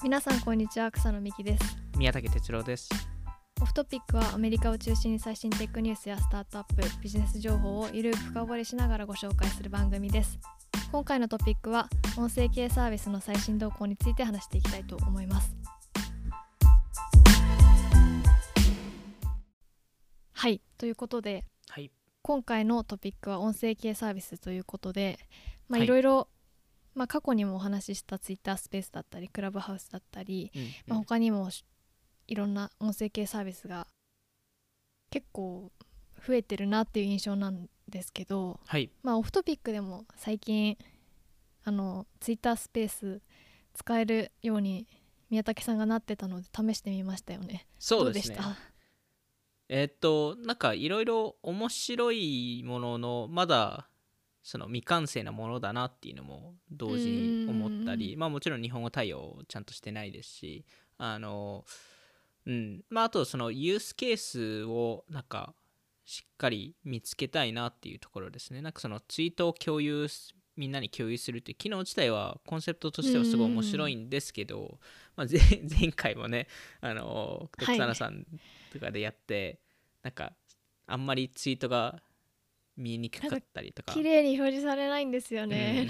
皆さんこんにちは草野美希です。宮武哲郎です。オフトピックはアメリカを中心に最新テックニュースやスタートアップビジネス情報をゆるく深掘りしながらご紹介する番組です。今回のトピックは音声系サービスの最新動向について話していきたいと思います。はい。ということではい。今回のトピックは音声系サービスということでまあはい。いろいろ、まあ、過去にもお話ししたツイッタースペースだったりクラブハウスだったり、うんまあ、他にもしいろんな音声系サービスが結構増えてるなっていう印象なんですけど、はい。まあ、オフトピックでも最近あのツイッタースペース使えるように宮武さんがなってたので試してみましたよね。そうですね。どうでした？えーっとなんかいろいろ面白いもののまだその未完成なものだなっていうのも同時に思ったりまあもちろん日本語対応ちゃんとしてないですしあのうん。まああとそのユースケースをなんかしっかり見つけたいなっていうところですね。なんかそのツイートを共有すみんなに共有するっていう機能自体はコンセプトとしてはすごい面白いんですけど、まあ、前 前回もねあのはい。草野さんとかでやって、なんかあんまりツイートが見えにくかったりとか。綺麗に表示されないんですよね。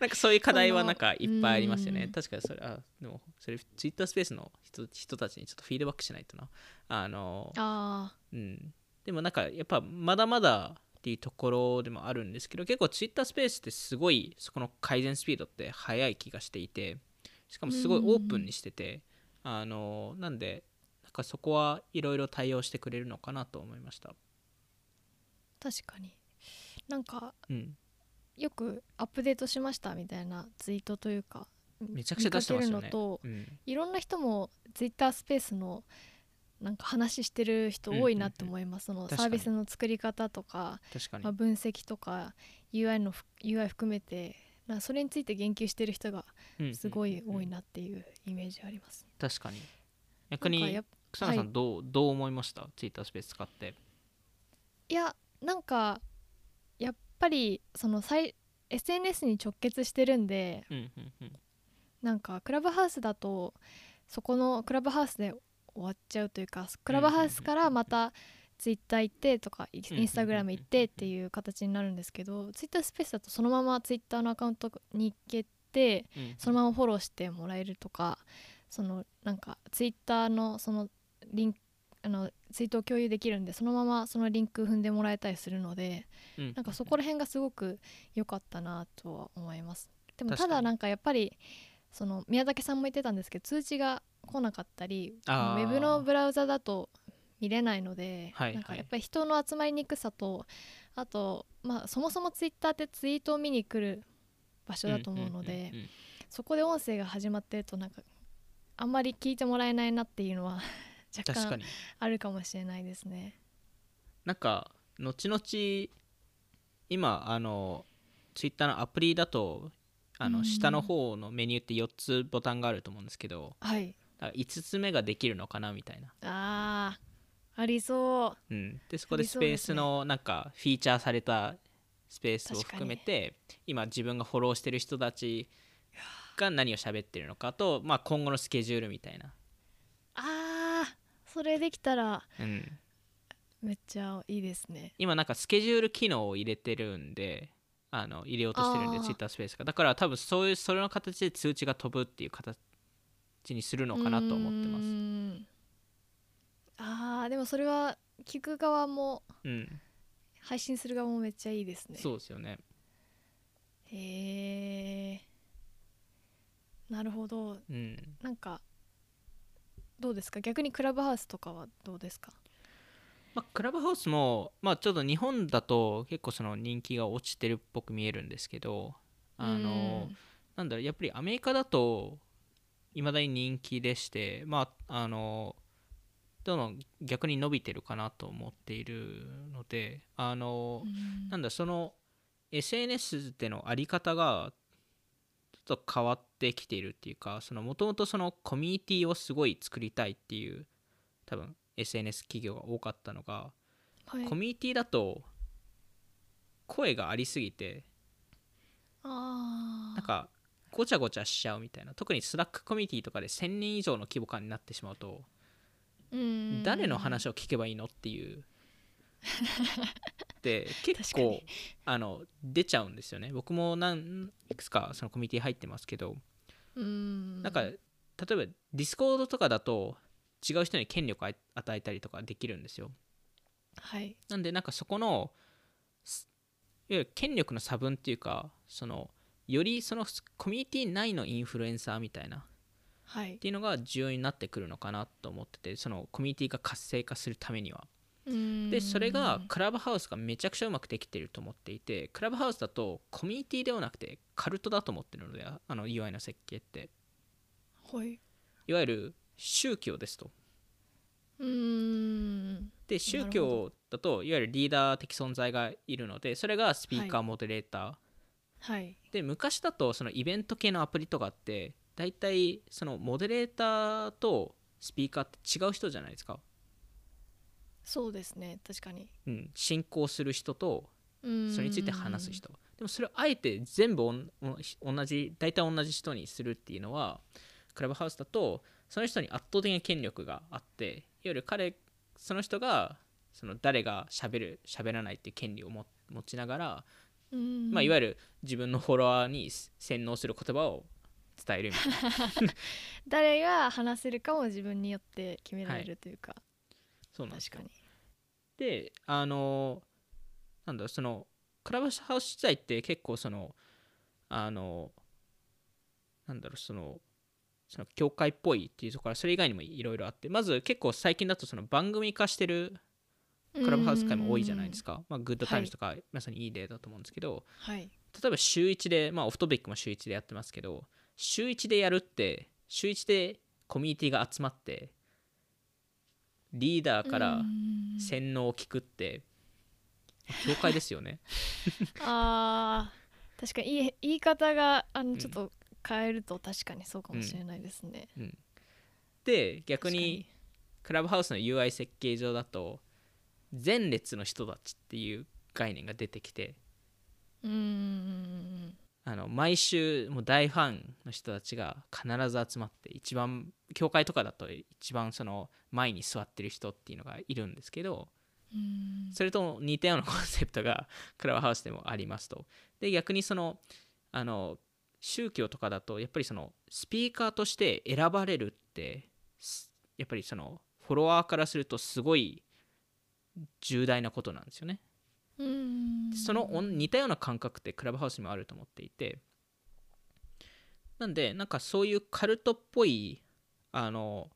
なんか。そういう課題はなんかいっぱいありますよね。うん。確かにそれあでもそれツイッタースペースの人人たちにちょっとフィードバックしないとな。あのあうん、でもなんかやっぱまだまだっていうところでもあるんですけど結構ツイッタースペースってすごいそこの改善スピードって速い気がしていてしかもすごいオープンにしてて、あのなんでなんかそこはいろいろ対応してくれるのかなと思いました、ー確かに。なんかうん、よくアップデートしましたみたいなツイートというかめちゃくちゃ出してますよね。うん、いろんな人もツイッタースペースのなんか話してる人多いなって思います、その確かにサービスの作り方とか、まあ、分析とか UI のふ UI 含めてなそれについて言及してる人がうんすごい多いうんなっていうイメージあります。確かに。逆になんかやっ草野さはい。んどう,、どう思いました？ツイッタースペース使って。いやなんかやっぱりその SNS に直結してるんでうんうんうん。なんかクラブハウスだとそこのクラブハウスで終わっちゃうというかクラブハウスからまたツイッター行ってとかイうんンスタグラム行ってっていう形になるんですけどツイッタースペースだとそのままツイッターのアカウントに行けてうん。そのままフォローしてもらえるとかそのなんかツイッターのそのリンクあのツイートを共有できるんでそのままそのリンク踏んでもらえたりするのでうん。なんかそこら辺がすごく良かったなとは思います。でもただなんかやっぱりその宮武さんも言ってたんですけど通知が来なかったりウェブのブラウザだと見れないので、はいはい。なんかやっぱり人の集まりにくさとあとまあそもそもツイッターってツイートを見に来る場所だと思うので、そこで音声が始まってるとなんかあんまり聞いてもらえないなっていうのは若干あるかもしれないですね。なんか後々今あのツイッターのアプリだとあうんの下の方のメニューって4つボタンがあると思うんですけどはい。だから5つ目ができるのかなみたいな、あーありそう。うん、でそこでスペースのなんかフィーチャーされたスペースを含めて今自分がフォローしてる人たちが何を喋ってるのかと、まあ、今後のスケジュールみたいな、それできたらうん、めっちゃいいですね。今なんかスケジュール機能を入れてるんであの入れようとしてるんでツイッタースペースが。だから多分そういうそれの形で通知が飛ぶっていう形にするのかなと思ってます。すあーでもそれは聞く側もうん。配信する側もめっちゃいいですね。そうですよね。へえなるほど。うん。なんかどうですか？逆にクラブハウスとかはどうですか？まあクラブハウスもまあちょっと日本だと結構その人気が落ちてるっぽく見えるんですけどあのうん。なんだろうやっぱりアメリカだといまだに人気でしてまああのどんどん逆に伸びてるかなと思っているのであの、うん。なんだその SNS でのあり方がちょっと変わってきているっていうかもともとそのコミュニティをすごい作りたいっていう多分 SNS 企業が多かったのが、はい。コミュニティだと声がありすぎてなんかごちゃごちゃしちゃうみたいな。特にスラックコミュニティとかで1000人以上の規模感になってしまうとうん。誰の話を聞けばいいのっていうで結確かに。構あの出ちゃうんですよね。僕も何いくつかそのコミュニティ入ってますけどうん。なんか例えばディスコードとかだと違う人に権力を与えたりとかできるんですよ。はい。なんでなんかそこのすいわゆる権力の差分っていうかそのよりそのコミュニティ内のインフルエンサーみたいなっはい。ていうのが重要になってくるのかなと思っててそのコミュニティが活性化するためには。うんでそれがクラブハウスがめちゃくちゃうまくできてると思っていてクラブハウスだとコミュニティではなくてカルトだと思ってるのでああの UI の設計って。はい。いわゆる宗教ですと。うん。で宗教だといわゆるリーダー的存在がいるのでそれがスピーカーモデレーター、はい。で昔だとそのイベント系のアプリとかって大体そのモデレーターとスピーカーって違う人じゃないですか、そうですね確かに。うん、進行する人とうん。それについて話す人。でもそれをあえて全部同じ大体同じ人にするっていうのはクラブハウスだとその人に圧倒的な権力があっていわゆる彼その人がその誰が喋る喋らないっていう権利をも持ちながら、うん。まあ、いわゆる自分のフォロワーに洗脳する言葉を伝えるみたいな。誰が話せるかも自分によって決められるというか、そうなんですよ。確かに。であのなんだろうそのクラブハウス自体って結構そのあのなんだろうそのその教会っぽいっていうところはそれ以外にもいろいろあってまず結構最近だとその番組化してるクラブハウス会も多いじゃないですか、まあ、グッドタイムズとかまさにいい例だと思うんですけど、はい。例えば週1で、まあ、オフトピックも週1でやってますけど週1でやるって週1でコミュニティが集まってリーダーからうん洗脳を聞くって教会ですよね。あー確かに言い言い方があんのちょっと変えると確かにそうかもしれないですね、で逆確かにクラブハウスの UI 設計上だと前列の人たちっていう概念が出てきてうーんあの毎週もう大ファンの人たちが必ず集まって一番教会とかだと一番その前に座ってる人っていうのがいるんですけどうん。それと似たようなコンセプトがクラブハウスでもありますと。で逆にそのあの宗教とかだとやっぱりそのスピーカーとして選ばれるってすやっぱりそのフォロワーからするとすごい重大なことなんですよね。うんその似たような感覚ってクラブハウスにもあると思っていて。なんでなんかそういうカルトっぽいあの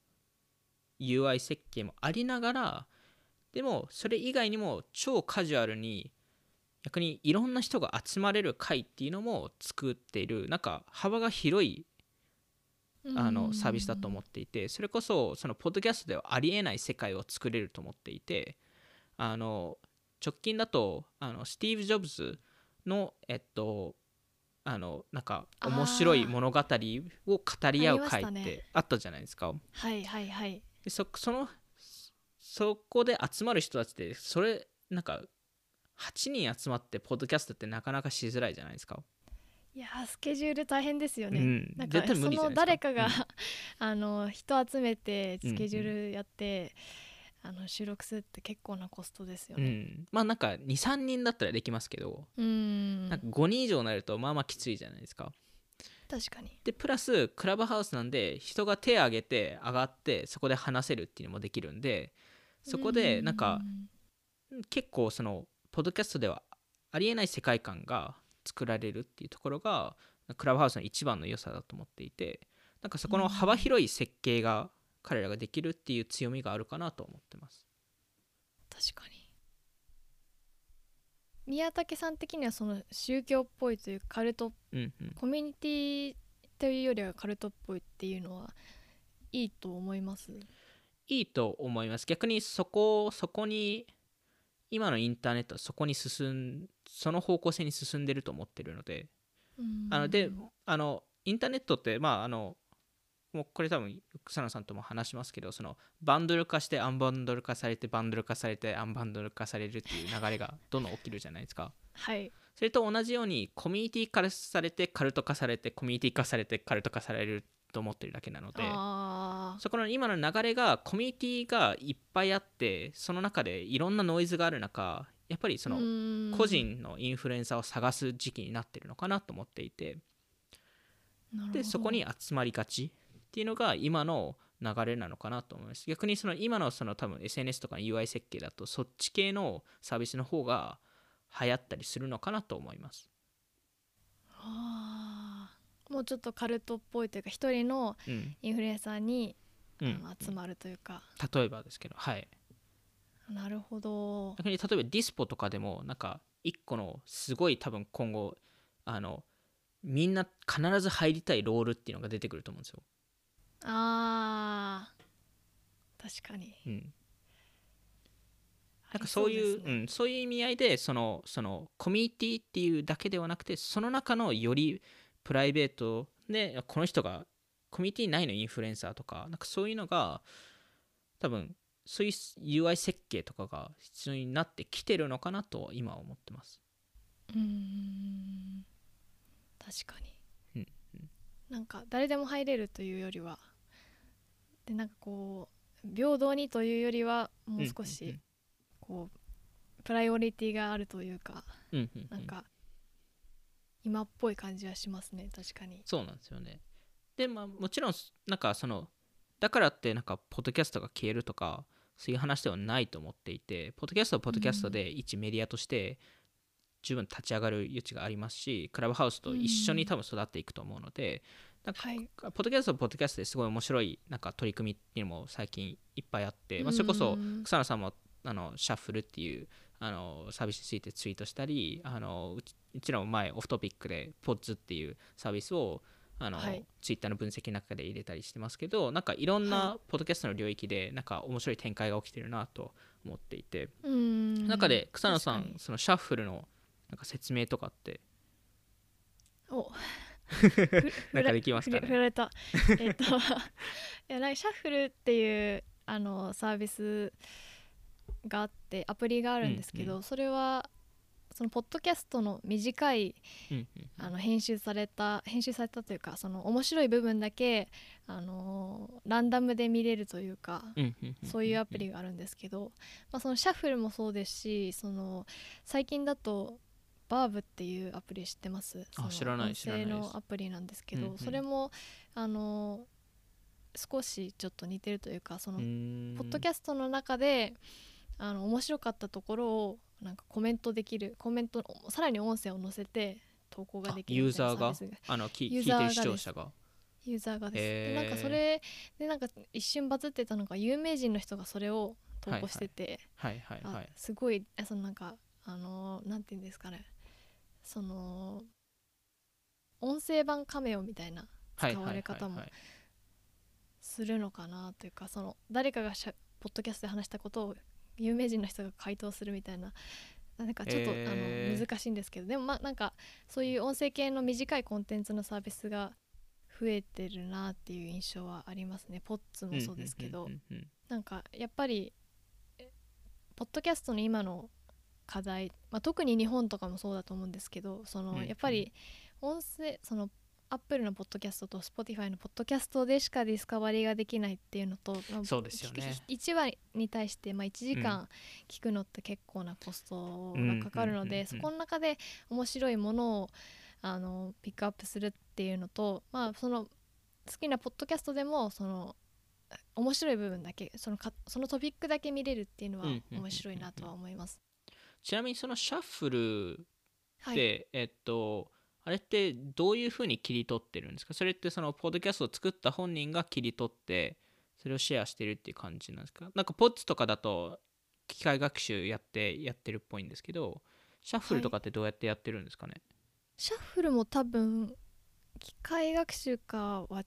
UI 設計もありながらでもそれ以外にも超カジュアルに逆にいろんな人が集まれる会っていうのも作っているなんか幅が広いあのサービスだと思っていてそれこそそのポッドキャストではありえない世界を作れると思っていてあの直近だとあのスティーブ・ジョブズのえっとあのなんか面白い物語を語り合う会ってあったじゃないですか。はいはいはい。でそそのそこで集まる人たちでそれなんか8人集まってポッドキャストってなかなかしづらいじゃないですか。いやースケジュール大変ですよね、うん。なんか。その誰かが、うん。あの人集めてスケジュールやって、あの収録するって結構なコストですようねん、まあなんか23人だったらできますけど、うん。なんか5人以上になるとまあまあきついじゃないですか。確かに。でプラスクラブハウスなんで人が手を挙げて上がってそこで話せるっていうのもできるんでそこでなんか結構そのポッドキャストではありえない世界観が作られるっていうところがクラブハウスの一番の良さだと思っていてなんかそこの幅広い設計が彼らができるっていう強みがあるかなと思ってます。確かに。宮武さん的にはその宗教っぽいというかカルトうんうん、コミュニティというよりはカルトっぽいっていうのはいいと思います？いいと思います。逆にそこそこに今のインターネットはそこに進んその方向性に進んでると思ってるので。うん。あのであのインターネットってまああのもうこれ多分草野さんとも話しますけどそのバンドル化してアンバンドル化されてバンドル化されてアンバンドル化されるっていう流れがどんどん起きるじゃないですか。はい。それと同じようにコミュニティ化されてカルト化されてコミュニティ化されてカルト化されると思ってるだけなのでそこの今の流れがコミュニティがいっぱいあってその中でいろんなノイズがある中やっぱりその個人のインフルエンサーを探す時期になってるのかなと思っていてでそこに集まりがちっていうのが今の流れなのかなと思います。逆にその今のその多分 SNS とか UI 設計だとそっち系のサービスの方が流行ったりするのかなと思います。あーもうちょっとカルトっぽいというか一人のうん、インフルエンサーに、うん。あの集まるというか、例えばですけどはい。なるほど。逆に例えばディスポとかでもなんか一個のすごい多分今後あのみんな必ず入りたいロールっていうのが出てくると思うんですよ、あー。確かに。うん、なんかそういうね。うん、そういう意味合いでそのそのコミュニティっていうだけではなくてその中のよりプライベートでこの人がコミュニティ内のインフルエンサーとかなんかそういうのが多分そういう UI 設計とかが必要になってきてるのかなと今は思ってます。うーん。確かに、うんなんか誰でも入れるというよりはでなんかこう平等にというよりはもう少うんしこうプライオリティがあるというかうんうんうん。うんなんか今っぽい感じはしますね確かに。そうなんですよね。でまあもちろんなんかそのだからってなんかポッドキャストが消えるとかそういう話ではないと思っていてポッドキャストはポッドキャストで一メディアとして十分立ち上がる余地がありますしクラブハウスと一緒に多分育っていくと思うので、なんかはい。ポッドキャストはポッドキャストですごい面白いなんか取り組みっていうのも最近いっぱいあって、まあ、それこそうん。草野さんもあのシャッフルっていうあのサービスについてツイートしたりあのうちらも前オフトピックでポッズっていうサービスをあの、はい。ツイッターの分析の中で入れたりしてますけどなんかいろんはなポッドキャストの領域でなんか面白い展開が起きてるなと思っていて、中で草野さんそのシャッフルのなんか説明とかって。お。なんかできますかね？振られた。えっと いやなんかシャッフルっていうあのサービスがあってアプリがあるんですけど、うんそれはそのポッドキャストの短いうんうんあの編集された編集されたというかその面白い部分だけあのランダムで見れるというか、うんうんうん。そういうアプリがあるんですけど、まあ、そのシャッフルもそうですしその最近だとバーブっていうアプリ知ってます？その知らない音知らないのアプリなんですけど、うんうん。それもあの少しちょっと似てるというかその、ポッドキャストの中であの面白かったところをなんかコメントできるコメントさらに音声を載せて投稿ができるユーザーが？あのき聞ユーいてる視ザーがです。聴者が？ユーザーがです、へー。でなんかそれでなんか一瞬バズってたのが有名人の人がそれを投稿してて、すごいあそのなんかあのーなんていうんですかねその音声版カメオみたいなはい使われ方もするのかなというかその誰かがしゃポッドキャストで話したことを有名人の人が回答するみたいななんかちょっと、へー。あの難しいんですけどでもまあなんかそういう音声系の短いコンテンツのサービスが増えてるなっていう印象はありますね。ポッツもそうですけど、なんかやっぱりえポッドキャストの今の課題、まあ、特に日本とかもそうだと思うんですけどその、うんやっぱり音声そのアップルのポッドキャストと Spotify のポッドキャストでしかディスカバリーができないっていうのと、まあそうですよね。1話に対して、まあ、1時うん。間聞くのって結構なコストがかかるので、そこの中で面白いものをあのピックアップするっていうのと、まあ、その好きなポッドキャストでもその面白い部分だけそのかそのトピックだけ見れるっていうのは面白いなとは思います。ちなみにそのシャッフルはい、で、えっとあれってどういうふうに切り取ってるんですか？それってそのポッドキャストを作った本人が切り取ってそれをシェアしてるっていう感じなんですか？なんかポッツとかだと機械学習やってやってるっぽいんですけどシャッフルとかってどうやってやってるんですかね、シャッフルも多分機械学習かは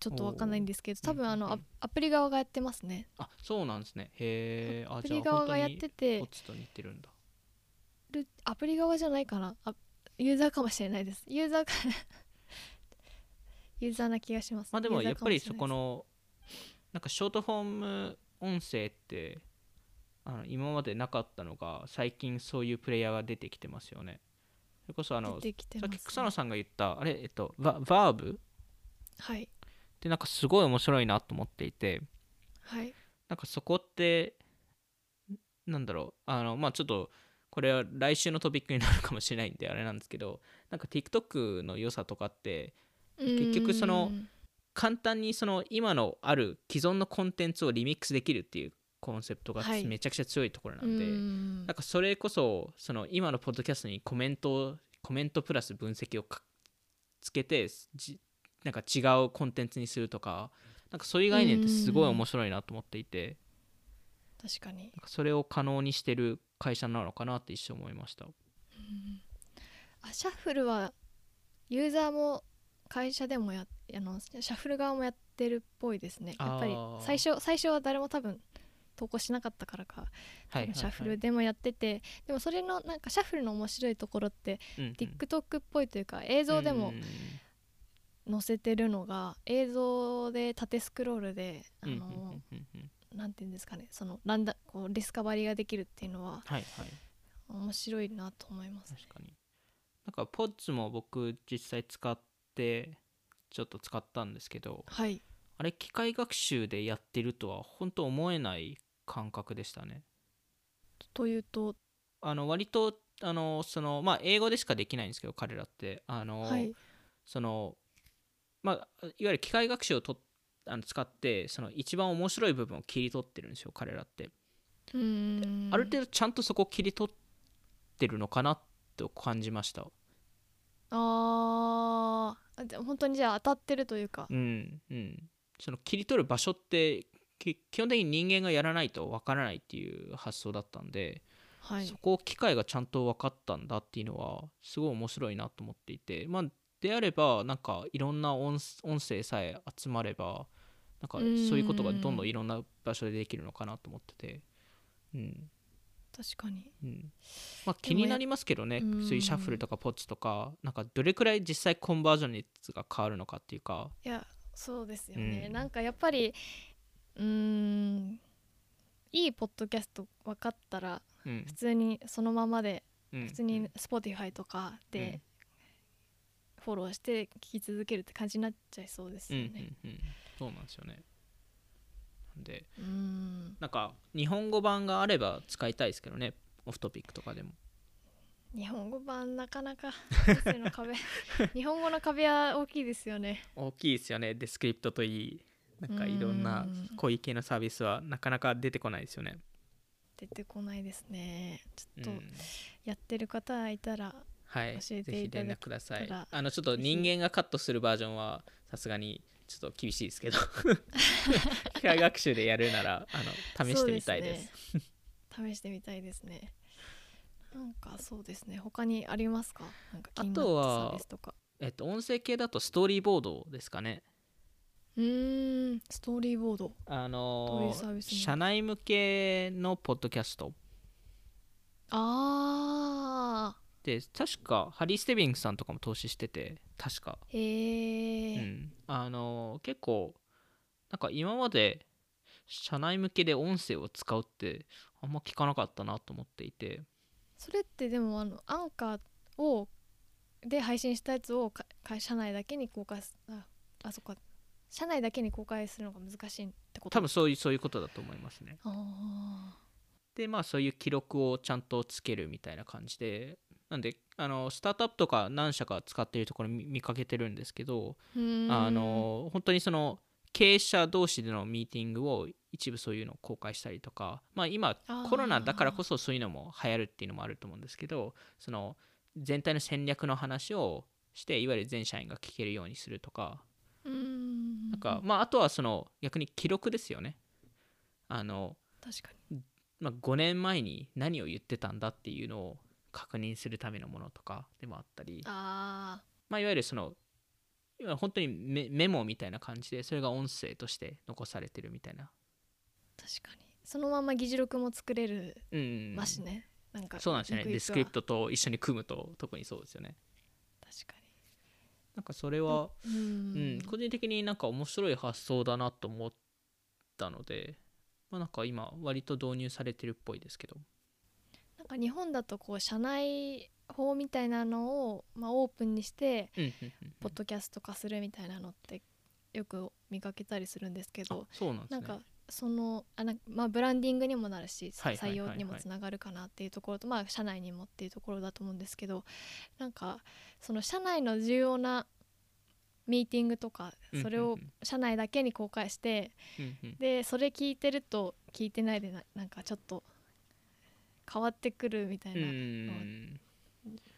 ちょっとわかんないんですけど多分あの、うんうんうん。アアプリ側がやってますね。あそうなんですね。へえアプリ側がやっててポッツと似てるんだるアプリ側じゃないかな。あユーザーかもしれないです。ユーザーか ユーザーな気がします。まあでもやっぱりそこのなんかショートフォーム音声ってあの今までなかったのが最近そういうプレイヤーが出てきてますよね。それこそあの出てきてさっき草野さんが言ったあれえっとババーブはい。ってなんかすごい面白いなと思っていてはい。なんかそこってなんだろう。あのまあちょっとこれは来週のトピックになるかもしれないんであれなんですけどなんか TikTok の良さとかって結局そのうん。簡単にその今のある既存のコンテンツをリミックスできるっていうコンセプトがはい。めちゃくちゃ強いところなんで、うん。なんかそれこそその今のポッドキャストにコメントをコメントプラス分析をかつけてじなんか違うコンテンツにするとかなんかそういう概念ってすごい面白いなと思っていて確かに。それを可能にしてる会社なのかなって一瞬思いました。あシャッフルはユーザーも会社でもやあのシャッフル側もやってるっぽいですね。やっぱり最初最初は誰も多分投稿しなかったからか、シャッフルでもやっててでもそれのなんかシャッフルの面白いところって、うんうん。TikTok っぽいというか映像でも載せてるのが映像で縦スクロールであの、うんうんうんうんうんなんていうんですかねそのランダこうディスカバリーができるっていうのははいはい。面白いなと思います、ね、確かに。なんかポッズも僕実際使ってちょっと使ったんですけどはい。あれ機械学習でやってるとは本当思えない感覚でしたね。というとあの割とあのそのまあ英語でしかできないんですけど彼らって。あの、はい。そのまあいわゆる機械学習をとあの使ってその一番面白い部分を切り取ってるんですよ彼らって、ある程度ちゃんとそこを切り取ってるのかなと感じました。あー。で本当にじゃあ当たってるというか。うんうん。その切り取る場所ってき基本的に人間がやらないとわからないっていう発想だったんで、はい。そこを機械がちゃんと分かったんだっていうのはすごい面白いなと思っていて。まあであればなんかいろんな音音声さえ集まればなんかそういうことがどんどんいろんな場所でできるのかなと思ってて。うん。確かに。うん。まあ気になりますけどね。そういうシャッフルとかポッツとかなんかどれくらい実際コンバージョン率が変わるのかっていうか。いやそうですよね、うん。なんかやっぱりうーん。いいポッドキャスト分かったらうん。普通にそのままでうん。普通に Spotify とかでフォローして聞き続けるって感じになっちゃいそうですうんうんよねうんそうなんですよね。なんでうーん。なんか日本語版があれば使いたいですけどねオフトピックとかでも。日本語版なかなか 日本語の壁は大きいですよね。大きいですよね。デスクリプトといいなんかいろんなうん。こういう系のサービスはなかなか出てこないですよね。出てこないですね。ちょっとうん。やってる方いたらはい。教えてぜひ連絡ください。あのちょっと人間がカットするバージョンはさすがにちょっと厳しいですけど。機械学習でやるならあの試してみたいです。ね。試してみたいですね。なんかそうですね。他にありますか？なんか気になったあとはサービスとか。えっと音声系だとストーリーボードですかね。うーんストーリーボード。あの社内向けのポッドキャスト。あで確かハリー・ステビングさんとかも投資してて確か、ーへえ、うん、あの結構なんか今まで社内向けで音声を使うってあんま聞かなかったなと思っていて。それってでもあのアンカーをで配信したやつをか会社内だけに公開すああそっか。社内だけに公開するのが難しいってこと？多分そういうそういうことだと思いますね。あでまあそういう記録をちゃんとつけるみたいな感じでなんであのスタートアップとか何社か使っているところ見見かけてるんですけどあの本当にその経営者同士でのミーティングを一部そういうのを公開したりとか、まあ、今コロナだからこそそういうのも流行るっていうのもあると思うんですけどその全体の戦略の話をしていわゆる全社員が聞けるようにするとか。なんか、まあ、あとはその逆に記録ですよね。あの、確かに。まあ、5年前に何を言ってたんだっていうのを確認するためのものとかでもあったりあまあ、いわゆるその本当にメメモみたいな感じでそれが音声として残されてるみたいな、ー確かに。そのまま議事録も作れるうん、ましね、なんかそうなんですよね。デスクリプトと一緒に組むと特にそうですよね。確かなんかそれは、にううんん。個人的になんか面白い発想だなと思ったのでまあ、なんか今割と導入されてるっぽいですけどか日本だとこう社内法みたいなのを、まあ、オープンにしてポッドキャスト化するみたいなのってよく見かけたりするんですけあどそうなんですね。なんかそのあなまあブランディングにもなるし採用にもつながるかなっていうところとまあ社内にもっていうところだと思うんですけどなんかその社内の重要なミーティングとかそれを社内だけに公開してでそれ聞いてると聞いてないでななんかちょっと変わってくるみたいな、うん。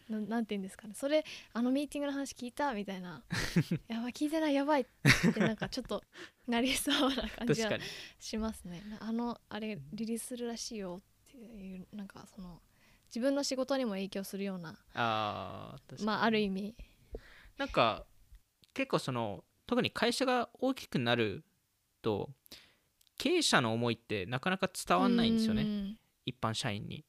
ななんて言うんですかね。それあのミーティングの話聞いたみたいな。やばい聞いてないやばい。ってなんかちょっとなりそうな感じは確かに。しますね。なあのあれリリースするらしいよっていうなんかその自分の仕事にも影響するようなあまあある意味。なんか結構その特に会社が大きくなると経営者の思いってなかなか伝わんないんですよね。うん一般社員に。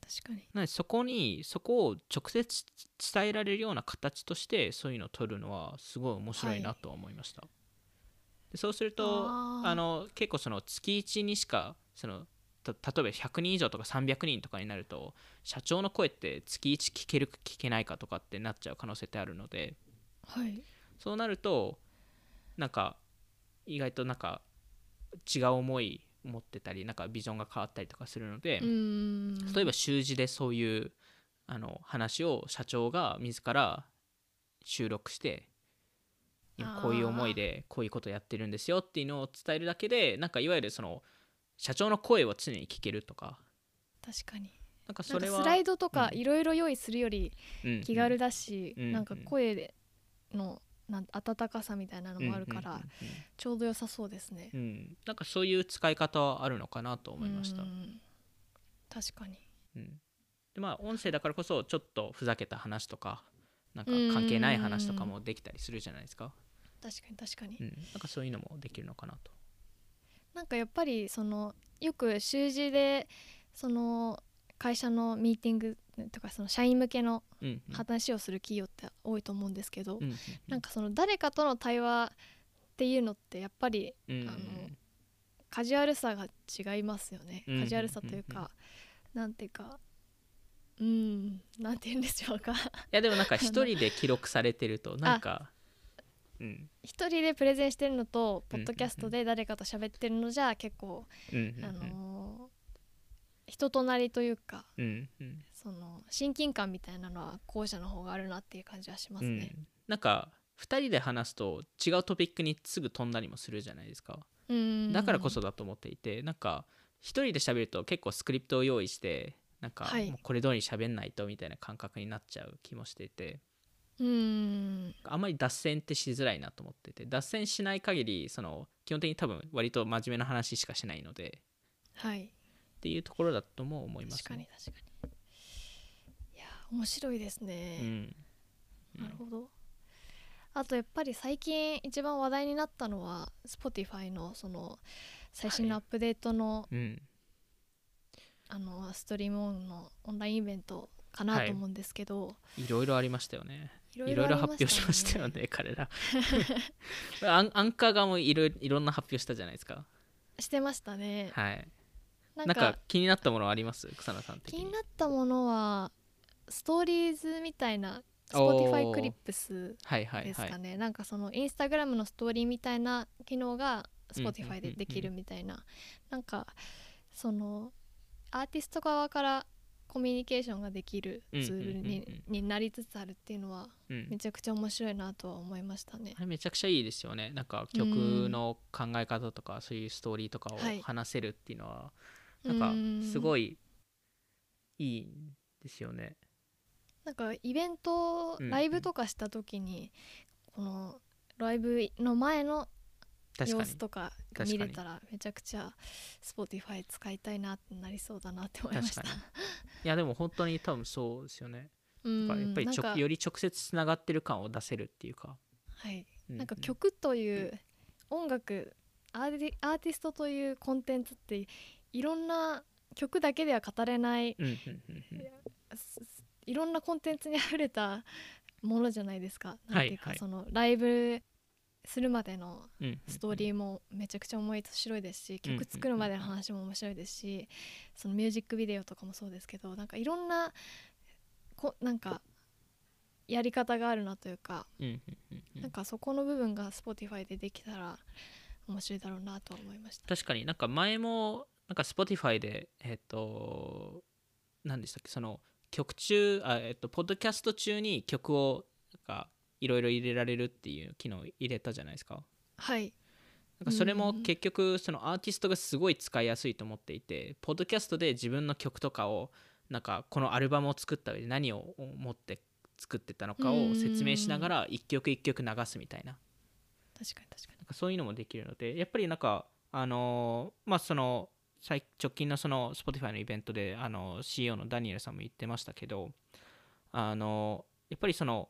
確かに。なのでそこにそこを直接伝えられるような形としてそういうのを取るのはすごい面白いなとは思いました、でそうするとあの結構その月1にしかそのた例えば100人以上とか300人とかになると社長の声って月1聞けるか聞けないかとかってなっちゃう可能性ってあるので。はい。そうなるとなんか意外となんか違う思い持ってたりなんかビジョンが変わったりとかするので、うん。例えば習字でそういうあの話を社長が自ら収録して今こういう思いでこういうことやってるんですよっていうのを伝えるだけでなんかいわゆるその社長の声を常に聞けるとか。確かに。なんかそれはスライドとかうん。いろいろ用意するよりうん気軽だし、うん。なんか声でのなん温かさみたいなのもあるから、うんうんうん。ちょうど良さそうですね。うん。うんなんかそういう使い方はあるのかなと思いました、うん。確かに。うん。でまあ音声だからこそちょっとふざけた話とかなんか関係ない話とかもできたりするじゃないですか、確かに確かに。うん、なんかそういうのもできるのかなと。なんかやっぱりそのよく習字でその会社のミーティングとかその社員向けのうんうん。話をする企業って多いと思うんですけど、うんうんなんかその誰かとの対話っていうのってやっぱりうんうん。あのカジュアルさが違いますよね、うんカジュアルさというか、なんていうかうんなんて言うんでしょうか。いやでもなんか一人で記録されてると なんかうん。一人でプレゼンしてるのとうん。ポッドキャストで誰かと喋ってるのじゃ結構、うんうんうん。あのー人となりというかうんうん。その親近感みたいなのは後者の方があるなっていう感じはしますね。うん。なんか2人で話すと違うトピックにすぐ飛んだりもするじゃないですか。うん。だからこそだと思っていてなんか1人で喋ると結構スクリプトを用意してなんかはい。もうこれ通りに喋んないとみたいな感覚になっちゃう気もしていて。うん。あんまり脱線ってしづらいなと思ってて脱線しない限りその基本的に多分割と真面目な話しかしないので。はいっていうところだとも思います確かにね。確かにいや面白いですね。うんなるほど。あとやっぱり最近一番話題になったのは Spotify のその最新のアップデートの,、うんあのストリームオンのオンラインイベントかなと思うんですけど、いろいろありましたよね。いいろいろ発表しましたよね、彼ら。アンアンカー側もいろいろいろんな発表したじゃないですか。してましたね。はい。なんか気になったものあります？草野さん的に。気になったものはストーリーズみたいな Spotify クリップスはいはいはいですか。ね、なんかそのインスタグラムのストーリーみたいな機能がうんうんうん Spotify でできるみたいな、なんかそのアーティスト側からコミュニケーションができるツールに,、うんうんうんになりつつあるっていうのはうんめちゃくちゃ面白いなとは思いましたねあ。れめちゃくちゃいいですよね。なんか曲の考え方とか、そういうストーリーとかをはい話せるっていうのは、なんかすいごいいいんですよね。なんかイベントうんライブとかした時に、このライブの前の様子とかが見れたらめちゃくちゃ Spotify 使いたいなってなりそうだなって思いました。いやでも本当に多分そうですよね。うんやっぱりちょより直接つながってる感を出せるっていうか。はい、うなんか曲という音楽アーティアーティストというコンテンツっていろんな曲だけでは語れないいろんなコンテンツにあふれたものじゃないですか。なんていうか、はい。そのライブするまでのストーリーもめちゃくちゃ面白いですし曲作るまでの話も面白いですしそのミュージックビデオとかもそうですけどなんかいろんなこなんかやり方があるなというかなんかそこの部分が Spotify でできたら面白いだろうなとは思いました。確かになんか前もなんか Spotify でえっ、と何でしたっけ？その曲中あえっ、とポッドキャスト中に曲をなんかいろいろ入れられるっていう機能入れたじゃないですか？はい、なんかそれもうん結局そのアーティストがすごい使いやすいと思っていてポッドキャストで自分の曲とかをなんかこのアルバムを作った上で何を持って作ってたのかを説明しながら一曲一曲流すみたいな。確かに確かなんかそういうのもできるのでやっぱりなんかあのーまあその最直近のその Spotify のイベントであの CEO のダニエルさんも言ってましたけどあのやっぱりその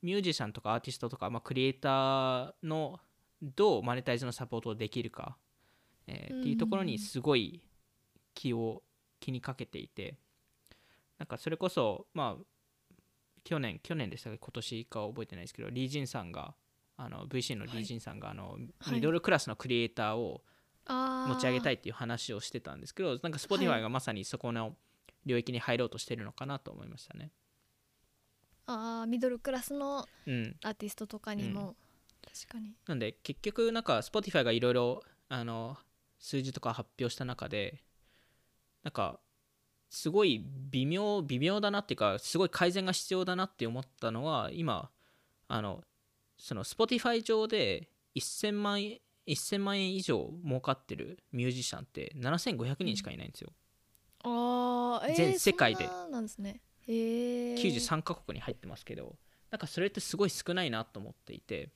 ミュージシャンとかアーティストとか、まあ、クリエイターのどうマネタイズのサポートをできるか、えーっていうところにすごい気を気にかけていてなんかそれこそまあ去年去年でしたか今年かは覚えてないですけどリー・ジンさんがあの VC のリー・ジンさんが、あのはい。ミドルクラスのクリエイターをあ持ち上げたいいっていう話をしてたんですけどなんか Spotify がまさにそこの領域に入ろうとしてるのかなと思いましたね。あーミドルクラスのうん、アーティストとかにも、確かに。なんで結局なんか Spotify がいろいろあの数字とか発表した中でなんかすごい微妙微妙だなっていうかすごい改善が必要だなって思ったのは今あのその Spotify 上で1000万円1000万円以上儲かってるミュージシャンって7500人しかいないんですよ、あー、えー、全世界で。そんななんですね。へえ93カ国に入ってますけどなんかそれってすごい少ないなと思っていて、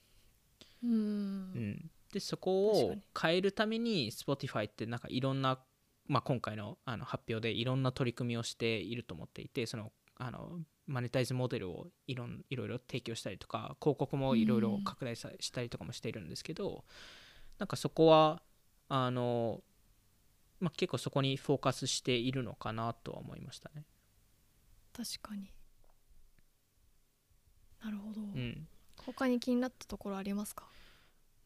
うん。うん、でそこを変えるために Spotify ってなんかいろんな、まあ、今回のあの発表でいろんな取り組みをしていると思っていてそのあのマネタイズモデルをいろんいろいろ提供したりとか広告もいろいろ拡大さしたりとかもしているんですけど、なんかそこはあの、まあ、結構そこにフォーカスしているのかなとは思いましたね。確かに。なるほど、うん。他に気になったところありますか？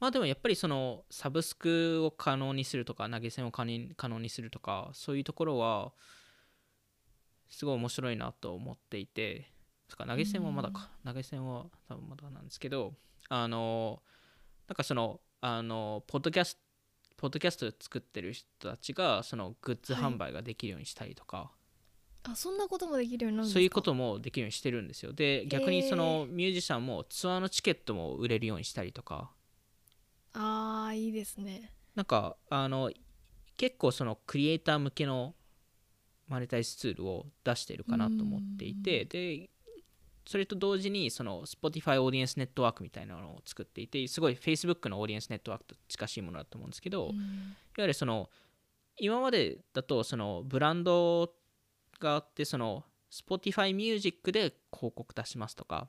まあでもやっぱりそのサブスクを可能にするとか投げ銭を可能にするとかそういうところはすごい面白いなと思っていてか投げ銭はまだか。投げ銭は多分まだなんですけどあのなんかそのあのポッドキャストポッドキャストで作ってる人たちがそのグッズ販売ができるようにしたりとか、あそんなこともできるようになるんですか？そういうこともできるようにしてるんですよ。で逆にそのミュージシャンもツアーのチケットも売れるようにしたりとか。ああいいですね。なんかあの結構そのクリエイター向けのマネタイズツールを出してるかなと思っていてでそれと同時にその Spotify オーディエンスネットワークみたいなのを作っていてすごい Facebook のオーディエンスネットワークと近しいものだと思うんですけど、いわうんゆるその今までだとそのブランドがあってその Spotify ミュージックで広告出しますとか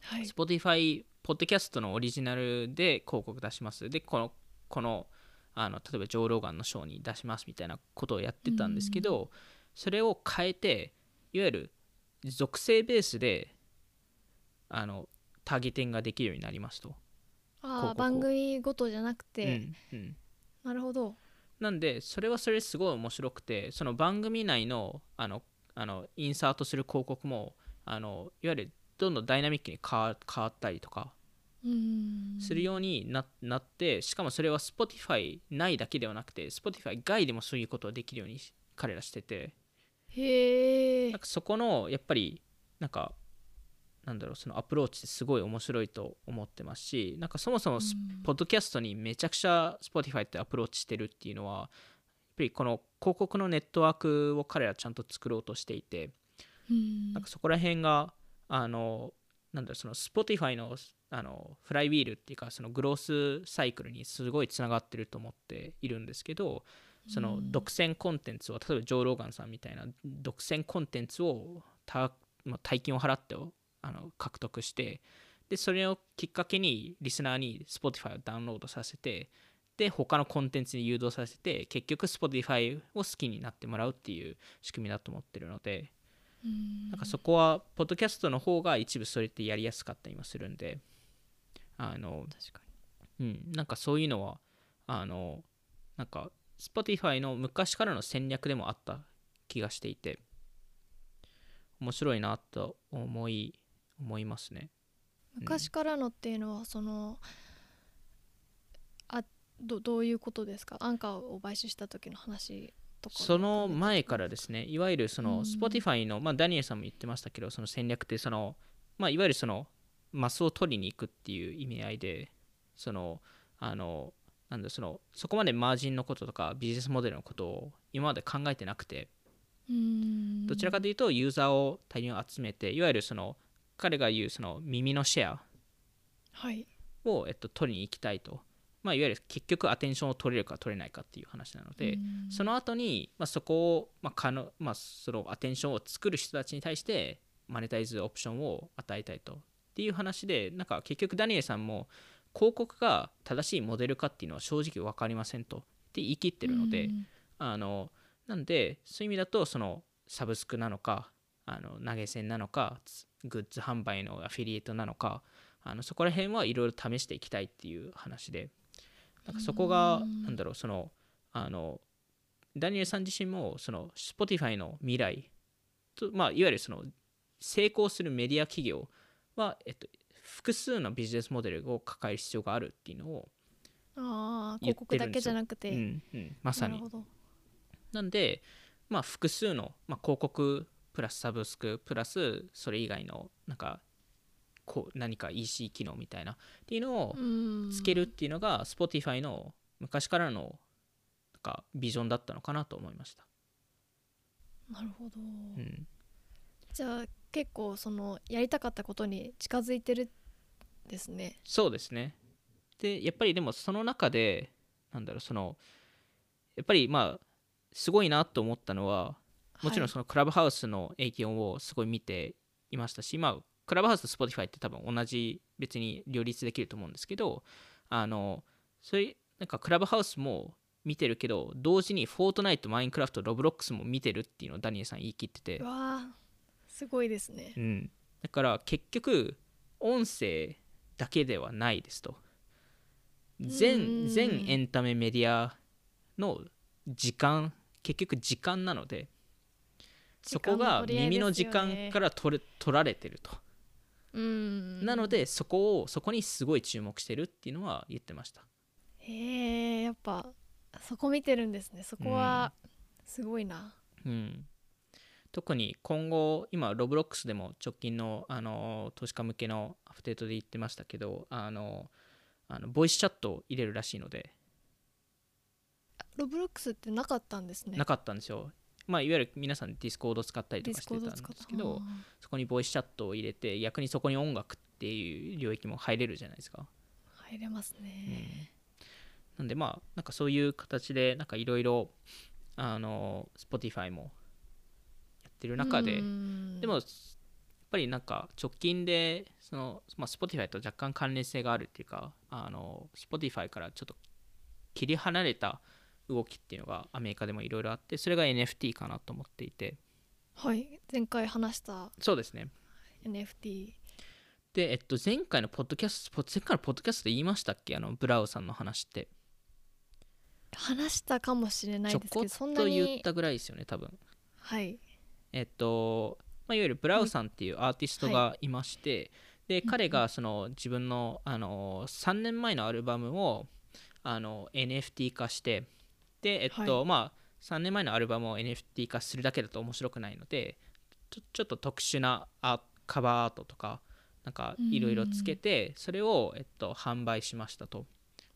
はい。Spotify ポッドキャストのオリジナルで広告出します。でこのこのあの例えばジョー・ローガンのショーに出しますみたいなことをやってたんですけど、それを変えていわゆる属性ベースであのターゲティングができるようになりますと。ああ番組ごとじゃなくて、うんうん。なるほど。なんでそれはそれですごい面白くてその番組内のあのあのインサートする広告もあのいわゆるどんどんダイナミックに変わ変わったりとかうん。するようにななってしかもそれは Spotify 内だけではなくて Spotify 外でもそういうことができるように彼らしてて。へえなんかそこのやっぱりなんかなんだろうそのアプローチってすごい面白いと思ってますしなんかそもそもスポッドキャストにめちゃくちゃ Spotify ってアプローチしてるっていうのはやっぱりこの広告のネットワークを彼らちゃんと作ろうとしていてうん。なんかそこら辺があのなんだろうその Spotify のあのフライウィールっていうかそのグロースサイクルにすごいつながってると思っているんですけどその独占コンテンツを例えばジョー・ローガンさんみたいな独占コンテンツをた、まあ、大金を払ってあの獲得してでそれをきっかけにリスナーに Spotify をダウンロードさせてで他のコンテンツに誘導させて結局 Spotify を好きになってもらうっていう仕組みだと思ってるのでうん。なんかそこはポッドキャストの方が一部それってやりやすかったりもするんであの確かに。うん、なんかそういうのはあのなんか Spotify の昔からの戦略でもあった気がしていて面白いなと思い思いますね。昔からのっていうのはそのあどどういうことですか？アンカーを買収した時の話とかその前からですね。いわゆるそのうん。Spotify の、まあ、ダニエルさんも言ってましたけどその戦略ってその、まあ、いわゆるそのマスを取りに行くっていう意味合いでそのあのなんだそのそこまでマージンのこととかビジネスモデルのことを今まで考えてなくて。どちらかというとユーザーを大量に集めていわゆるその彼が言うその耳のシェアはい。を、えっと、取りに行きたいと、まあ、いわゆる結局アテンションを取れるか取れないかっていう話なので、うん。その後に、まあ、そこを、まあ可能まあ、そのアテンションを作る人たちに対してマネタイズオプションを与えたいとっていう話でなんか結局ダニエルさんも広告が正しいモデルかっていうのは正直分かりませんと。って言い切ってるので、うん。あのなんでそういう意味だとそのサブスクなのかあの投げ銭なのかつグッズ販売のアフィリエイトなのかあのそこら辺はいろいろ試していきたいっていう話でなんかそこがうん。なんだろうそのあのダニエルさん自身もその Spotify の未来と、まあ、いわゆるその成功するメディア企業は、えっと、複数のビジネスモデルを抱える必要があるっていうのを、ああ言広告だけじゃなくて、うんうん、まさに。ななんで、まあ、複数の、まあ、広告プラスサブスクプラスそれ以外のなんかこう何か EC 機能みたいなっていうのをうんつけるっていうのが Spotify の昔からのなんかビジョンだったのかなと思いました。なるほど、うん、じゃあ結構そのやりたかったことに近づいてるですねそうですね。でやっぱりでもその中でなんだろうそのやっぱりまあすごいなと思ったのはもちろんはい。そのクラブハウスの影響をすごい見ていましたし、まあ、クラブハウスと Spotify って多分同じ別に両立できると思うんですけど、あの、そういう、なんかクラブハウスも見てるけど、同時にフォートナイト、マインクラフト、ロブロックスも見てるっていうのをダニエルさん言い切ってて。う、わー。すごいですね。うん。だから結局、音声だけではないですと。うん。全、全エンタメメディアの時間、結局時間なので、そこが耳の時間からら取れ取られてると。うん。なのでそこをそこにすごい注目してるっていうのは言ってました。へえやっぱそこ見てるんですね。そこはすごいな、うん。特に今後今ロブロックスでも直近のあの投資家向けのアップデートで言ってましたけどあのあのボイスチャットを入れるらしいので、ロブロックスってなかったんですね。なかったんですよまあいわゆる皆さんディスコード使ったりとかしてたんですけどそこにボイスチャットを入れて逆にそこに音楽っていう領域も入れるじゃないですか。入れますね、なんでまあなんかそういう形でなんかいろいろあの Spotify もやってる中で、うん。でもやっぱりなんか直近でその、まあ、Spotify と若干関連性があるっていうかあの Spotify からちょっと切り離れた動きっていうのがアメリカでもいろいろあってそれが NFT かなと思っていて。はい前回話した。そうですね。NFT で、えっと、前回のポッドキャスト前回のポッドキャストで言いましたっけ？あのブラウさんの話って。話したかもしれないですけどそんなと言にったぐらいですよね多分。はい。えっと、まあ、いわゆるブラウさんっていうアーティストがい。まして、で彼がその自分のあの3年前のアルバムをあの NFT 化してでえっと、はまあ3年前のアルバムを NFT 化するだけだと面白くないのでちょちょっと特殊なアカバーアートとかなんかいろいろつけてそれを、えっと、販売しましたと。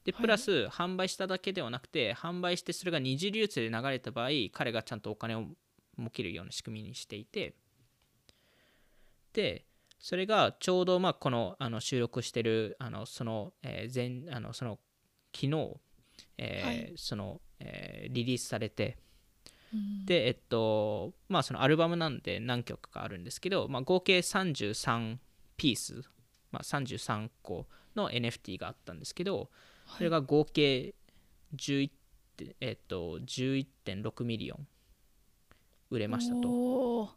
ではい。プラス販売しただけではなくて販売してそれが二次流通で流れた場合彼がちゃんとお金を儲けるような仕組みにしていて。でそれがちょうどまあこのあの収録してるあのその、えー前あのその昨日、えーはい。その、えーリリースされてうん。でえっとまあそのアルバムなんで何曲かあるんですけど、まあ、合計33ピース、まあ、33個の NFT があったんですけどそれが合計11ってえっと11.6ミリオン売れましたと。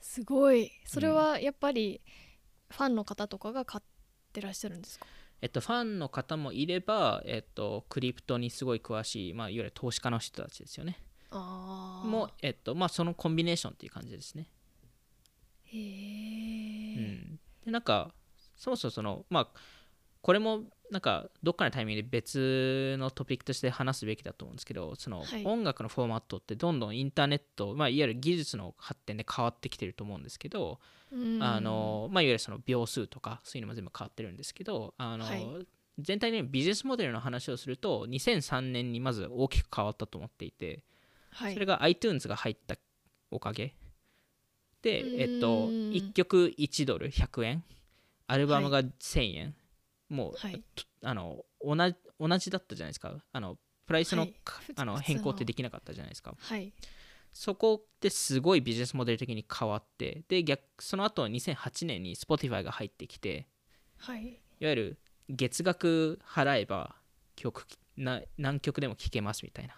すごい。それはやっぱりファンの方とかが買ってらっしゃるんですか、えっと、ファンの方もいれば、えっと、クリプトにすごい詳しい、まあ、いわゆる投資家の人たちですよね。も、えっとまあ、そのコンビネーションっていう感じですね。へえ、うん、でなんかそもそもそのまあこれもなんかどっかのタイミングで別のトピックとして話すべきだと思うんですけどそのはい。音楽のフォーマットってどんどんインターネット、まあ、いわゆる技術の発展で変わってきてると思うんですけど、うん。あのまあ、いわゆるその秒数とかそういうのも全部変わってるんですけどあの、はい。全体的にビジネスモデルの話をすると2003年にまず大きく変わったと思っていて、はい、それが iTunes が入ったおかげ。で、えっと、うん。1曲1ドル100円。アルバムが1000円、もう、はい。とあの同じ同じだったじゃないですか。あのプライスの,、はい。あの変更ってできなかったじゃないですか。はい。そこってすごいビジネスモデル的に変わってで逆その後2008年に Spotify が入ってきてはい。いわゆる月額払えば曲な何曲でも聴けますみたいな。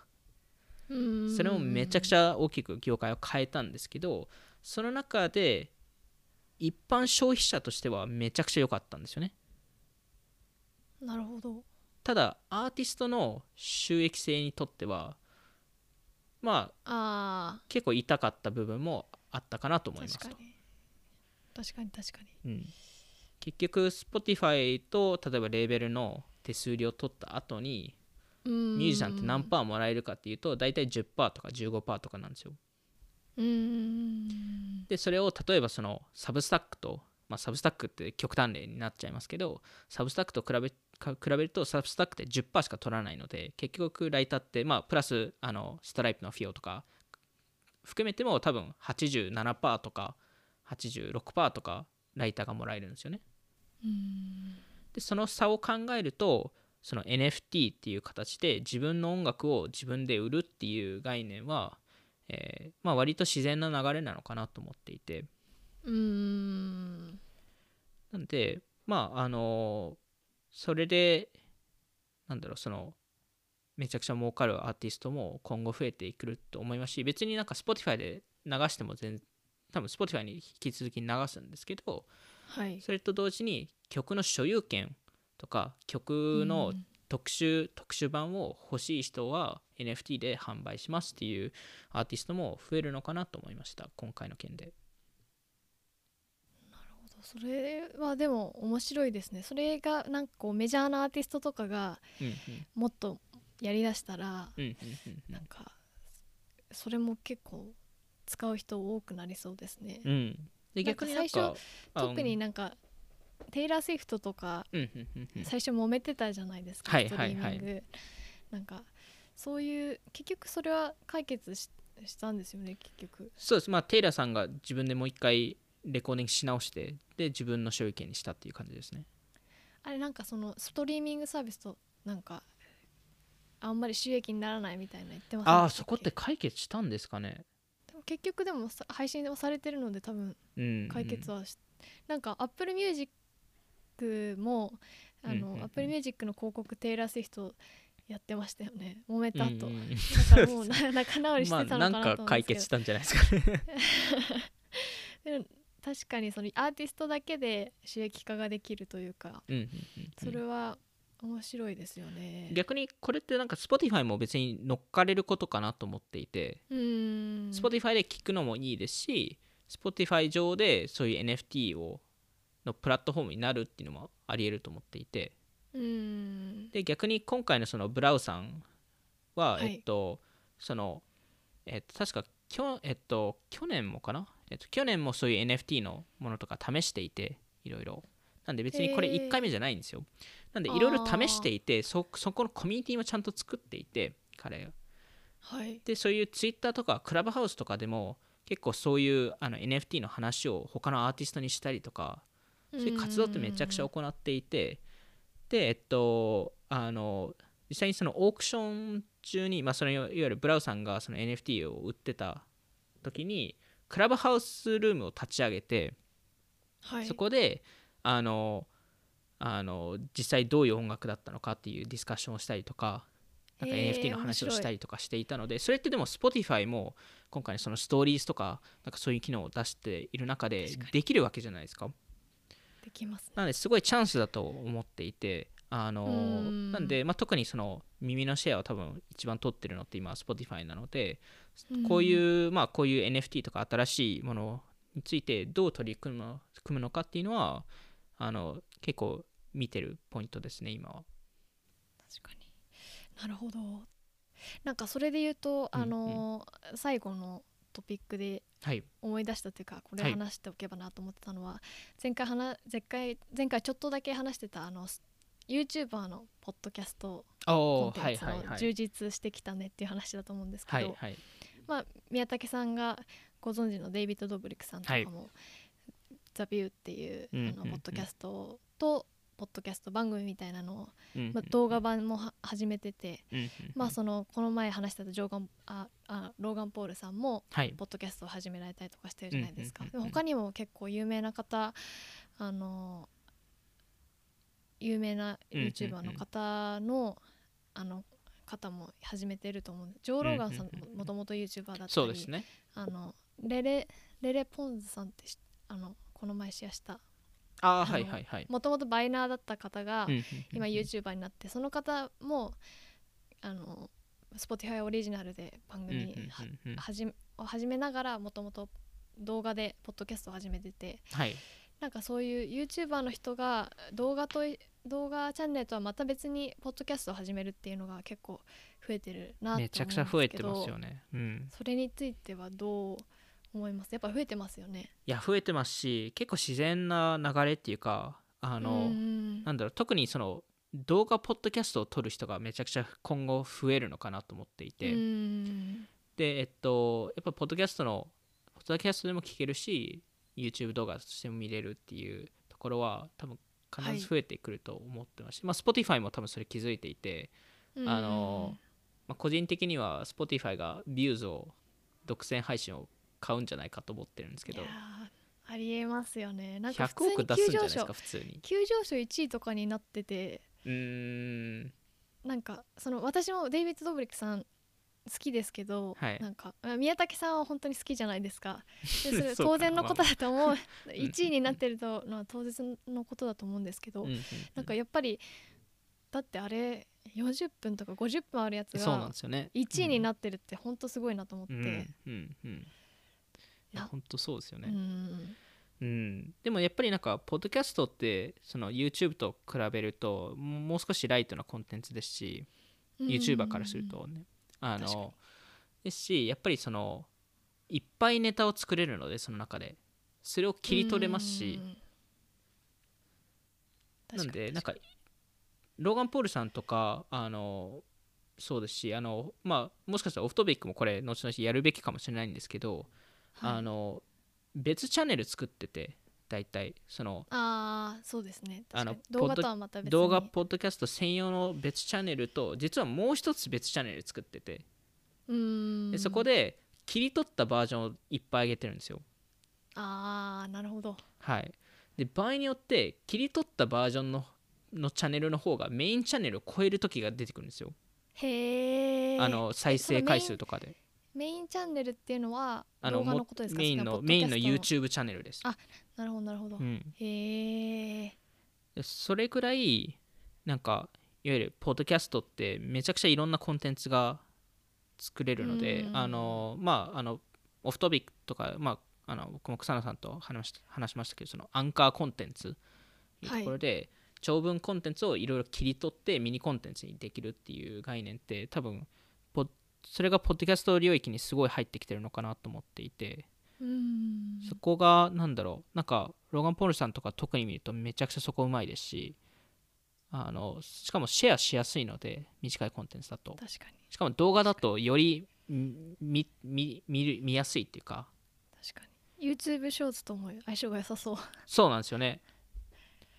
うん。それもめちゃくちゃ大きく業界を変えたんですけどその中で一般消費者としてはめちゃくちゃ良かったんですよねなるほど。ただアーティストの収益性にとってはまああ結構痛かった部分もあったかなとあ思いますと。確かに。確かに確かに。うん、結局 Spotify と例えばレーベルの手数料を取った後にミミュージシャンって何パーもらえるかっていうと大体10%とか15%とかなんですよ。うーん。でそれを例えばそのサブスタックと、まあ、サブスタックって極端例になっちゃいますけどサブスタックと比べか比べるとサブスタックって10%しか取らないので結局ライターってまあプラスあのストライプの費用とか含めても多分87%とか86%とかライターがもらえるんですよね。うん。でその差を考えるとその NFT っていう形で自分の音楽を自分で売るっていう概念は、えーまあ、割と自然な流れなのかなと思っていてうーん。なのでまああのそれでなんだろうそのめちゃくちゃ儲かるアーティストも今後増えてくると思いますし別になんか Spotify で流しても全多分 Spotify に引き続き流すんですけどはい。それと同時に曲の所有権とか曲のうん。特集、特殊版を欲しい人は NFT で販売しますっていうアーティストも増えるのかなと思いました今回の件でそれはでも面白いですね。それがなんかこうメジャーなアーティストとかがもっとやりだしたらうんうんうんなんかそれも結構使う人多くなりそうですね、うん。で逆に最かあ特になんかテイラー・スウィフトとか最初揉めてたじゃないですか、はいストリーミング、なんかそういう結局それは解決ししたんですよね結局。そうです。まあテイラーさんが自分でもう一回レコーディングし直してで自分の所有権にしたっていう感じですね。あれなんかそのストリーミングサービスとなんかあんまり収益にならないみたいな言ってますああそこって解決したんですかね？結局でもさ配信はされてるので多分うん解決はし、なんか Apple Music もあの、うんうんうん。Apple Music の広告テイラー・スウィフトやってましたよね。揉めた後、うんうんうん。だからもうな仲直りしまあなてたのかなとんか解思うんですけど、決したんじゃないですかね 確かにそのアーティストだけで収益化ができるというかうんうんうんうん。それは面白いですよね。逆にこれってなんか Spotify も別に乗っかれることかなと思っていて、Spotify で聞くのもいいですし Spotify 上でそういう NFT をのプラットフォームになるっていうのもありえると思っていて。で逆に今回のそのブラウさんは、はい。えっとそのえっと確かきょ、えっと、去年もかな、えっと、去年もそういう NFT のものとか試していていろいろ。なんで別にこれへー。1回目じゃないんですよ。なんでいろいろ試していてそそこのコミュニティもちゃんと作っていて彼がはい。でそういうツイッターとかクラブハウスとかでも結構そういうあの NFT の話を他のアーティストにしたりとかそういう活動ってめちゃくちゃ行っていてでえっとあの実際にそのオークション中に、まあ、そのいわゆるブラウさんがその NFT を売ってた時にクラブハウスルームを立ち上げて、はい。そこであのあの実際どういう音楽だったのかっていうディスカッションをしたりとかなんか NFT の話をしたりとかしていたのでそれってでも Spotify も今回そのストーリーズとかなんかそういう機能を出している中でできるわけじゃないですか。でできますね。なのですごいチャンスだと思っていてあのうん。なんで、まあ、特にその耳のシェアを多分一番取ってるのって今 Spotify なのでうんこういう、まあ、こういう NFT とか新しいものについてどう取り組むの組むのかっていうのはあの結構見てるポイントですね今は。確かに。なるほど。なんかそれで言うと、うんあの最後のトピックではい。思い出したというかこれはい。話しておけばなと思ってたのは、前回話前回前回ちょっとだけ話してたあの YouTuber のポッドキャストコンテンツはいはいはい。の充実してきたねっていう話だと思うんですけど、はいはいまあ、宮武さんがご存知のデイビッド・ドブリックさんとかも「ザ・ビューっていう、うんあのポッドキャストとポッドキャスト番組みたいなのを、うんまあ、動画版もは始めてて、まあそのこの前話してたジョーガンああローガン・ポールさんもはい。ポッドキャストを始められたりとかしてるじゃないですか。他にも結構有名な方あの有名な YouTuber の方の、あの方も始めてると思うんでジョー・ローガンさんもともと YouTuber だったり、そうですね。あのレレレレポンズさんってしあのこの前シェアしたあはいはいはい。もともとバイナーだった方が、今 YouTuber になってその方もあの Spotify オリジナルで番組を始めながらもともと動画でポッドキャストを始めててはいなんかそういう YouTuber の人が動画とい動画チャンネルとはまた別にポッドキャストを始めるっていうのが結構増えてるなと思うんですけどめちゃくちゃ増えてますよね。うん。それについてはどう思います？やっぱ増えてますよね。いや増えてますし結構自然な流れっていうかああの、なんだろう特にその動画ポッドキャストを撮る人がめちゃくちゃ今後増えるのかなと思っていて、でえっとやっぱポッドキャストのポッドキャストでも聞けるし YouTube 動画としても見れるっていうところは多分必ず増えてくると思ってますし、まあ Spotify も多分それ気づいていて、あのまあ、個人的には Spotify が Views を独占配信を買うんじゃないかと思ってるんですけど。ありえますよね。なんか普100億通に急上昇。か普通に。急上昇1位とかになってて。うーん。なんかその私もデイビッド・ドブリックさん好きですけど、はい。なんかあ宮武さんは本当に好きじゃないですか。でそれ当然のことだと思う。ん。1位になってるとのは当然のことだと思うんですけど、うんうんうん。なんかやっぱりだってあれ40分とか50分あるやつがですよね。1位になってるって本当すごいなと思って、うん。うんうんいやな本当そうですよね、うん。うん、でもやっぱりなんかポッドキャストってその YouTube と比べるともうもう少しライトなコンテンツですし、YouTuber からするとねあのですしやっぱりそのいっぱいネタを作れるのでその中で。それを切り取れますし。うん。なんでなんか確ローガン・ポールさんとかあのそうですしあのまあもしかしたらオフトピックもこれ後々やるべきかもしれないんですけど、はい。あの別チャンネル作ってて大体そのあーそうですね。あの動画とはまた別に。動画ポッドキャスト専用の別チャンネルと実はもう一つ別チャンネル作ってて。うーん。でそこで切り取ったバージョンをいっぱい上げてるんですよ。ああなるほど。はい。で場合によって切り取ったバージョンののチャンネルの方がメインチャンネルを超える時が出てくるんですよ、へえあの再生回数とかでメインチャンネルっていうのはあの動画のもことですか？メインのメインの YouTube チャンネルです。あなるほどなるほど、うん、へえでそれぐらいなんかいわゆるポッドキャストってめちゃくちゃいろんなコンテンツが作れるのでうんあのまああのオフトピックとかまああの僕も草野さんと話し話しましたけどそのアンカーコンテンツというところで、長文コンテンツをいろいろ切り取ってミニコンテンツにできるっていう概念って多分ポそれがポッドキャスト領域にすごい入ってきてるのかなと思っていて、そこがなんだろうなんかローガン・ポールさんとか特に見るとめちゃくちゃそこうまいですしあのしかもシェアしやすいので短いコンテンツだと。確かに。しかも動画だとよりみ見見見る見やすいっていうか。確かに。YouTube ショーツとも相性が良さそう。そうなんですよね。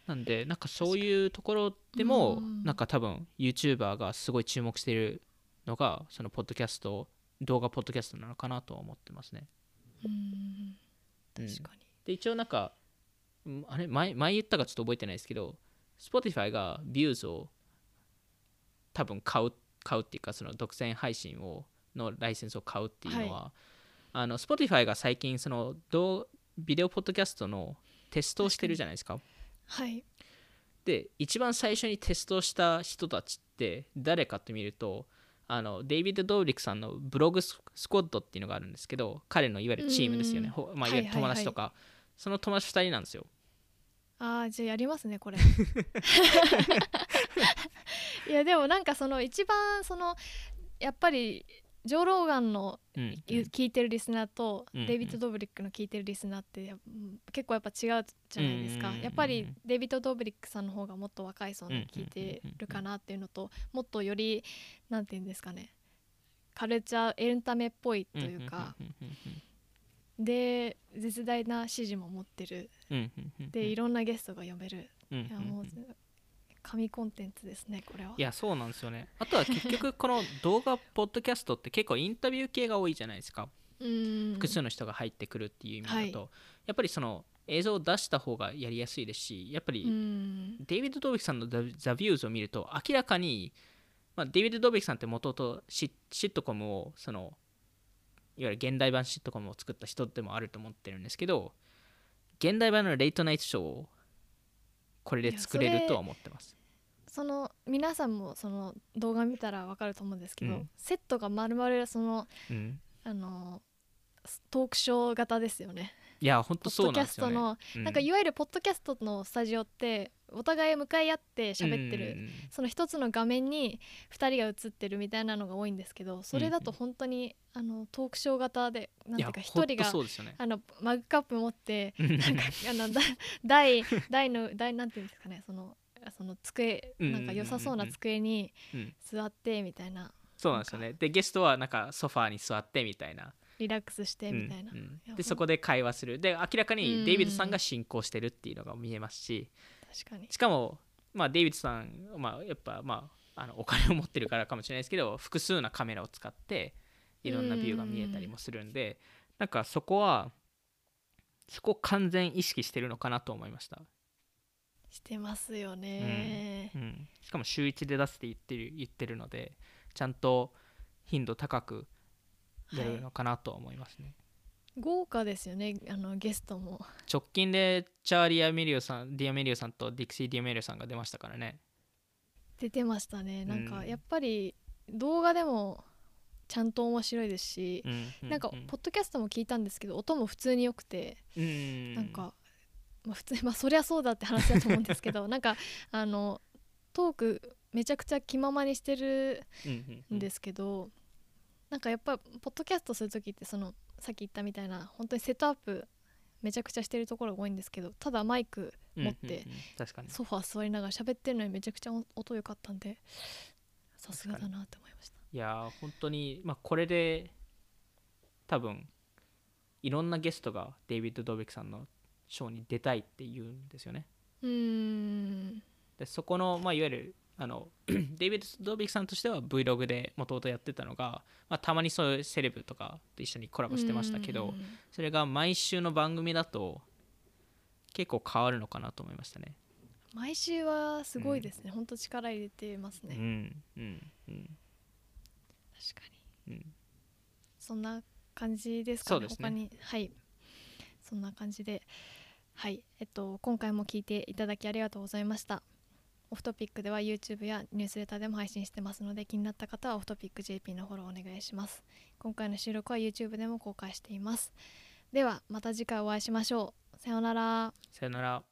なんでなんかそういうところでもうん。なんか多分 YouTuber がすごい注目しているのがそのポッドキャスト動画ポッドキャストなのかなとは思ってますね。うーん。うん。確かに、で一応なんかうんあれ？前前言ったかちょっと覚えてないですけど Spotify が Views を多分買う買うっていうかその独占配信をのライセンスを買うっていうのは、あの Spotify が最近その動ビデオポッドキャストのテストをしてるじゃないですか。はい。で一番最初にテストした人たちって誰かって見るとあのデイビッド・ドーブリックさんのブログススコッドっていうのがあるんですけど彼のいわゆるチームですよね、まあ、いわゆる友達とか、その友達2人なんですよ。ああじゃあやりますねこれ。いやでもなんかその一番そのやっぱりジョー・ローガンの聞いてるリスナーとうんデイビッド・ドブリックの聞いてるリスナーって結構やっぱ違うじゃないですか。うんやっぱりデイビッド・ドブリックさんの方がもっと若い層に聞いてるかなっていうのともっとよりなんていうんですかね。カルチャーエンタメっぽいというか。で絶大な支持も持ってる。でいろんなゲストが呼べる。いやもう神コンテンツですねこれは。いやそうなんですよね。あとは結局 この動画ポッドキャストって結構インタビュー系が多いじゃないですか。うん。複数の人が入ってくるっていう意味だと、やっぱりその映像を出した方がやりやすいですしやっぱり、うん。デイビッド・ドービックさんのザ・ザビューズを見ると明らかに、まあ、デイビッド・ドービックさんってもともとシシットコムをそのいわゆる現代版シットコムを作った人でもあると思ってるんですけど現代版のレイトナイトショーをこれで作れるとは思ってます。その皆さんもその動画見たらわかると思うんですけど、うん。セットがまるまるそのうん。あのトークショー型ですよね。いや本当そうなんですよね。ストの、うなんかいわゆるポッドキャストのスタジオってお互い向かい合って喋ってる、うんその一つの画面に2人が映ってるみたいなのが多いんですけどそれだとうん本当に、あのトークショー型でなんていうか一人がね。あのマグカップ持ってうん。なんかあのだ台台の台なんていうんですかねそのその机うん。なんか良さそうな机にうん。座ってみたいな。そうなんですよね。でゲストはなんかソファーに座ってみたいなリラックスしてみたいな、うん。うんでそこで会話する。で明らかうん。にデイビッドさんが進行してるっていうのが見えますし。確かに。しかも、まあ、デイビッドさん、まあ、やっぱ、まあ、あのお金を持ってるからかもしれないですけど複数のカメラを使っていろんなビューが見えたりもするんでなんかそこはそこを完全意識してるのかなと思いました、してますよね。う、ん、しかも週1で出すって言ってる言ってるのでちゃんと頻度高くやるのかなとは思いますね、豪華ですよねあのゲストも。直近でチャーリー・アメリオさんディアメリオさんとディクシー・ディアメリオさんが出ましたからね。出てましたね。なんうん。かやっぱり動画でもちゃんと面白いですし、うなんかうポッドキャストも聞いたんですけど音も普通に良くて、うんなんか、まあ、普通にまあそりゃそうだって話だと思うんですけど なんかあのトークめちゃくちゃ気ままにしてるうんうんうんんですけど、なんかやっぱポッドキャストする時ってそのさっき言ったみたいな本当にセットアップめちゃくちゃしてるところが多いんですけどただマイク持ってソファー座りながら喋ってるのにめちゃくちゃ音良かったんでさすがだなって思いました。いやー本当にまあこれで多分いろんなゲストがデイビッド・ドーベックさんのショーに出たいって言うんですよね。うーん。でそこの、まあ、いわゆるあの デイビッド・ドーベックさんとしては Vlog でもともとやってたのが、まあ、たまにそういうセレブとかと一緒にコラボしてましたけどうんそれが毎週の番組だと結構変わるのかなと思いましたね。毎週はすごいですね、ほん。と力入れてますね、うんうんうん。確かに。うん。そんな感じですかね？すね。他に？はい。そんな感じで。はい。えっと今回も聞いていただきありがとうございましたオフトピックでは YouTube やニュースレターでも配信してますので気になった方はオフトピック JP のフォローお願いします。今回の収録は YouTube でも公開しています。ではまた次回お会いしましょう。さようなら。さようなら。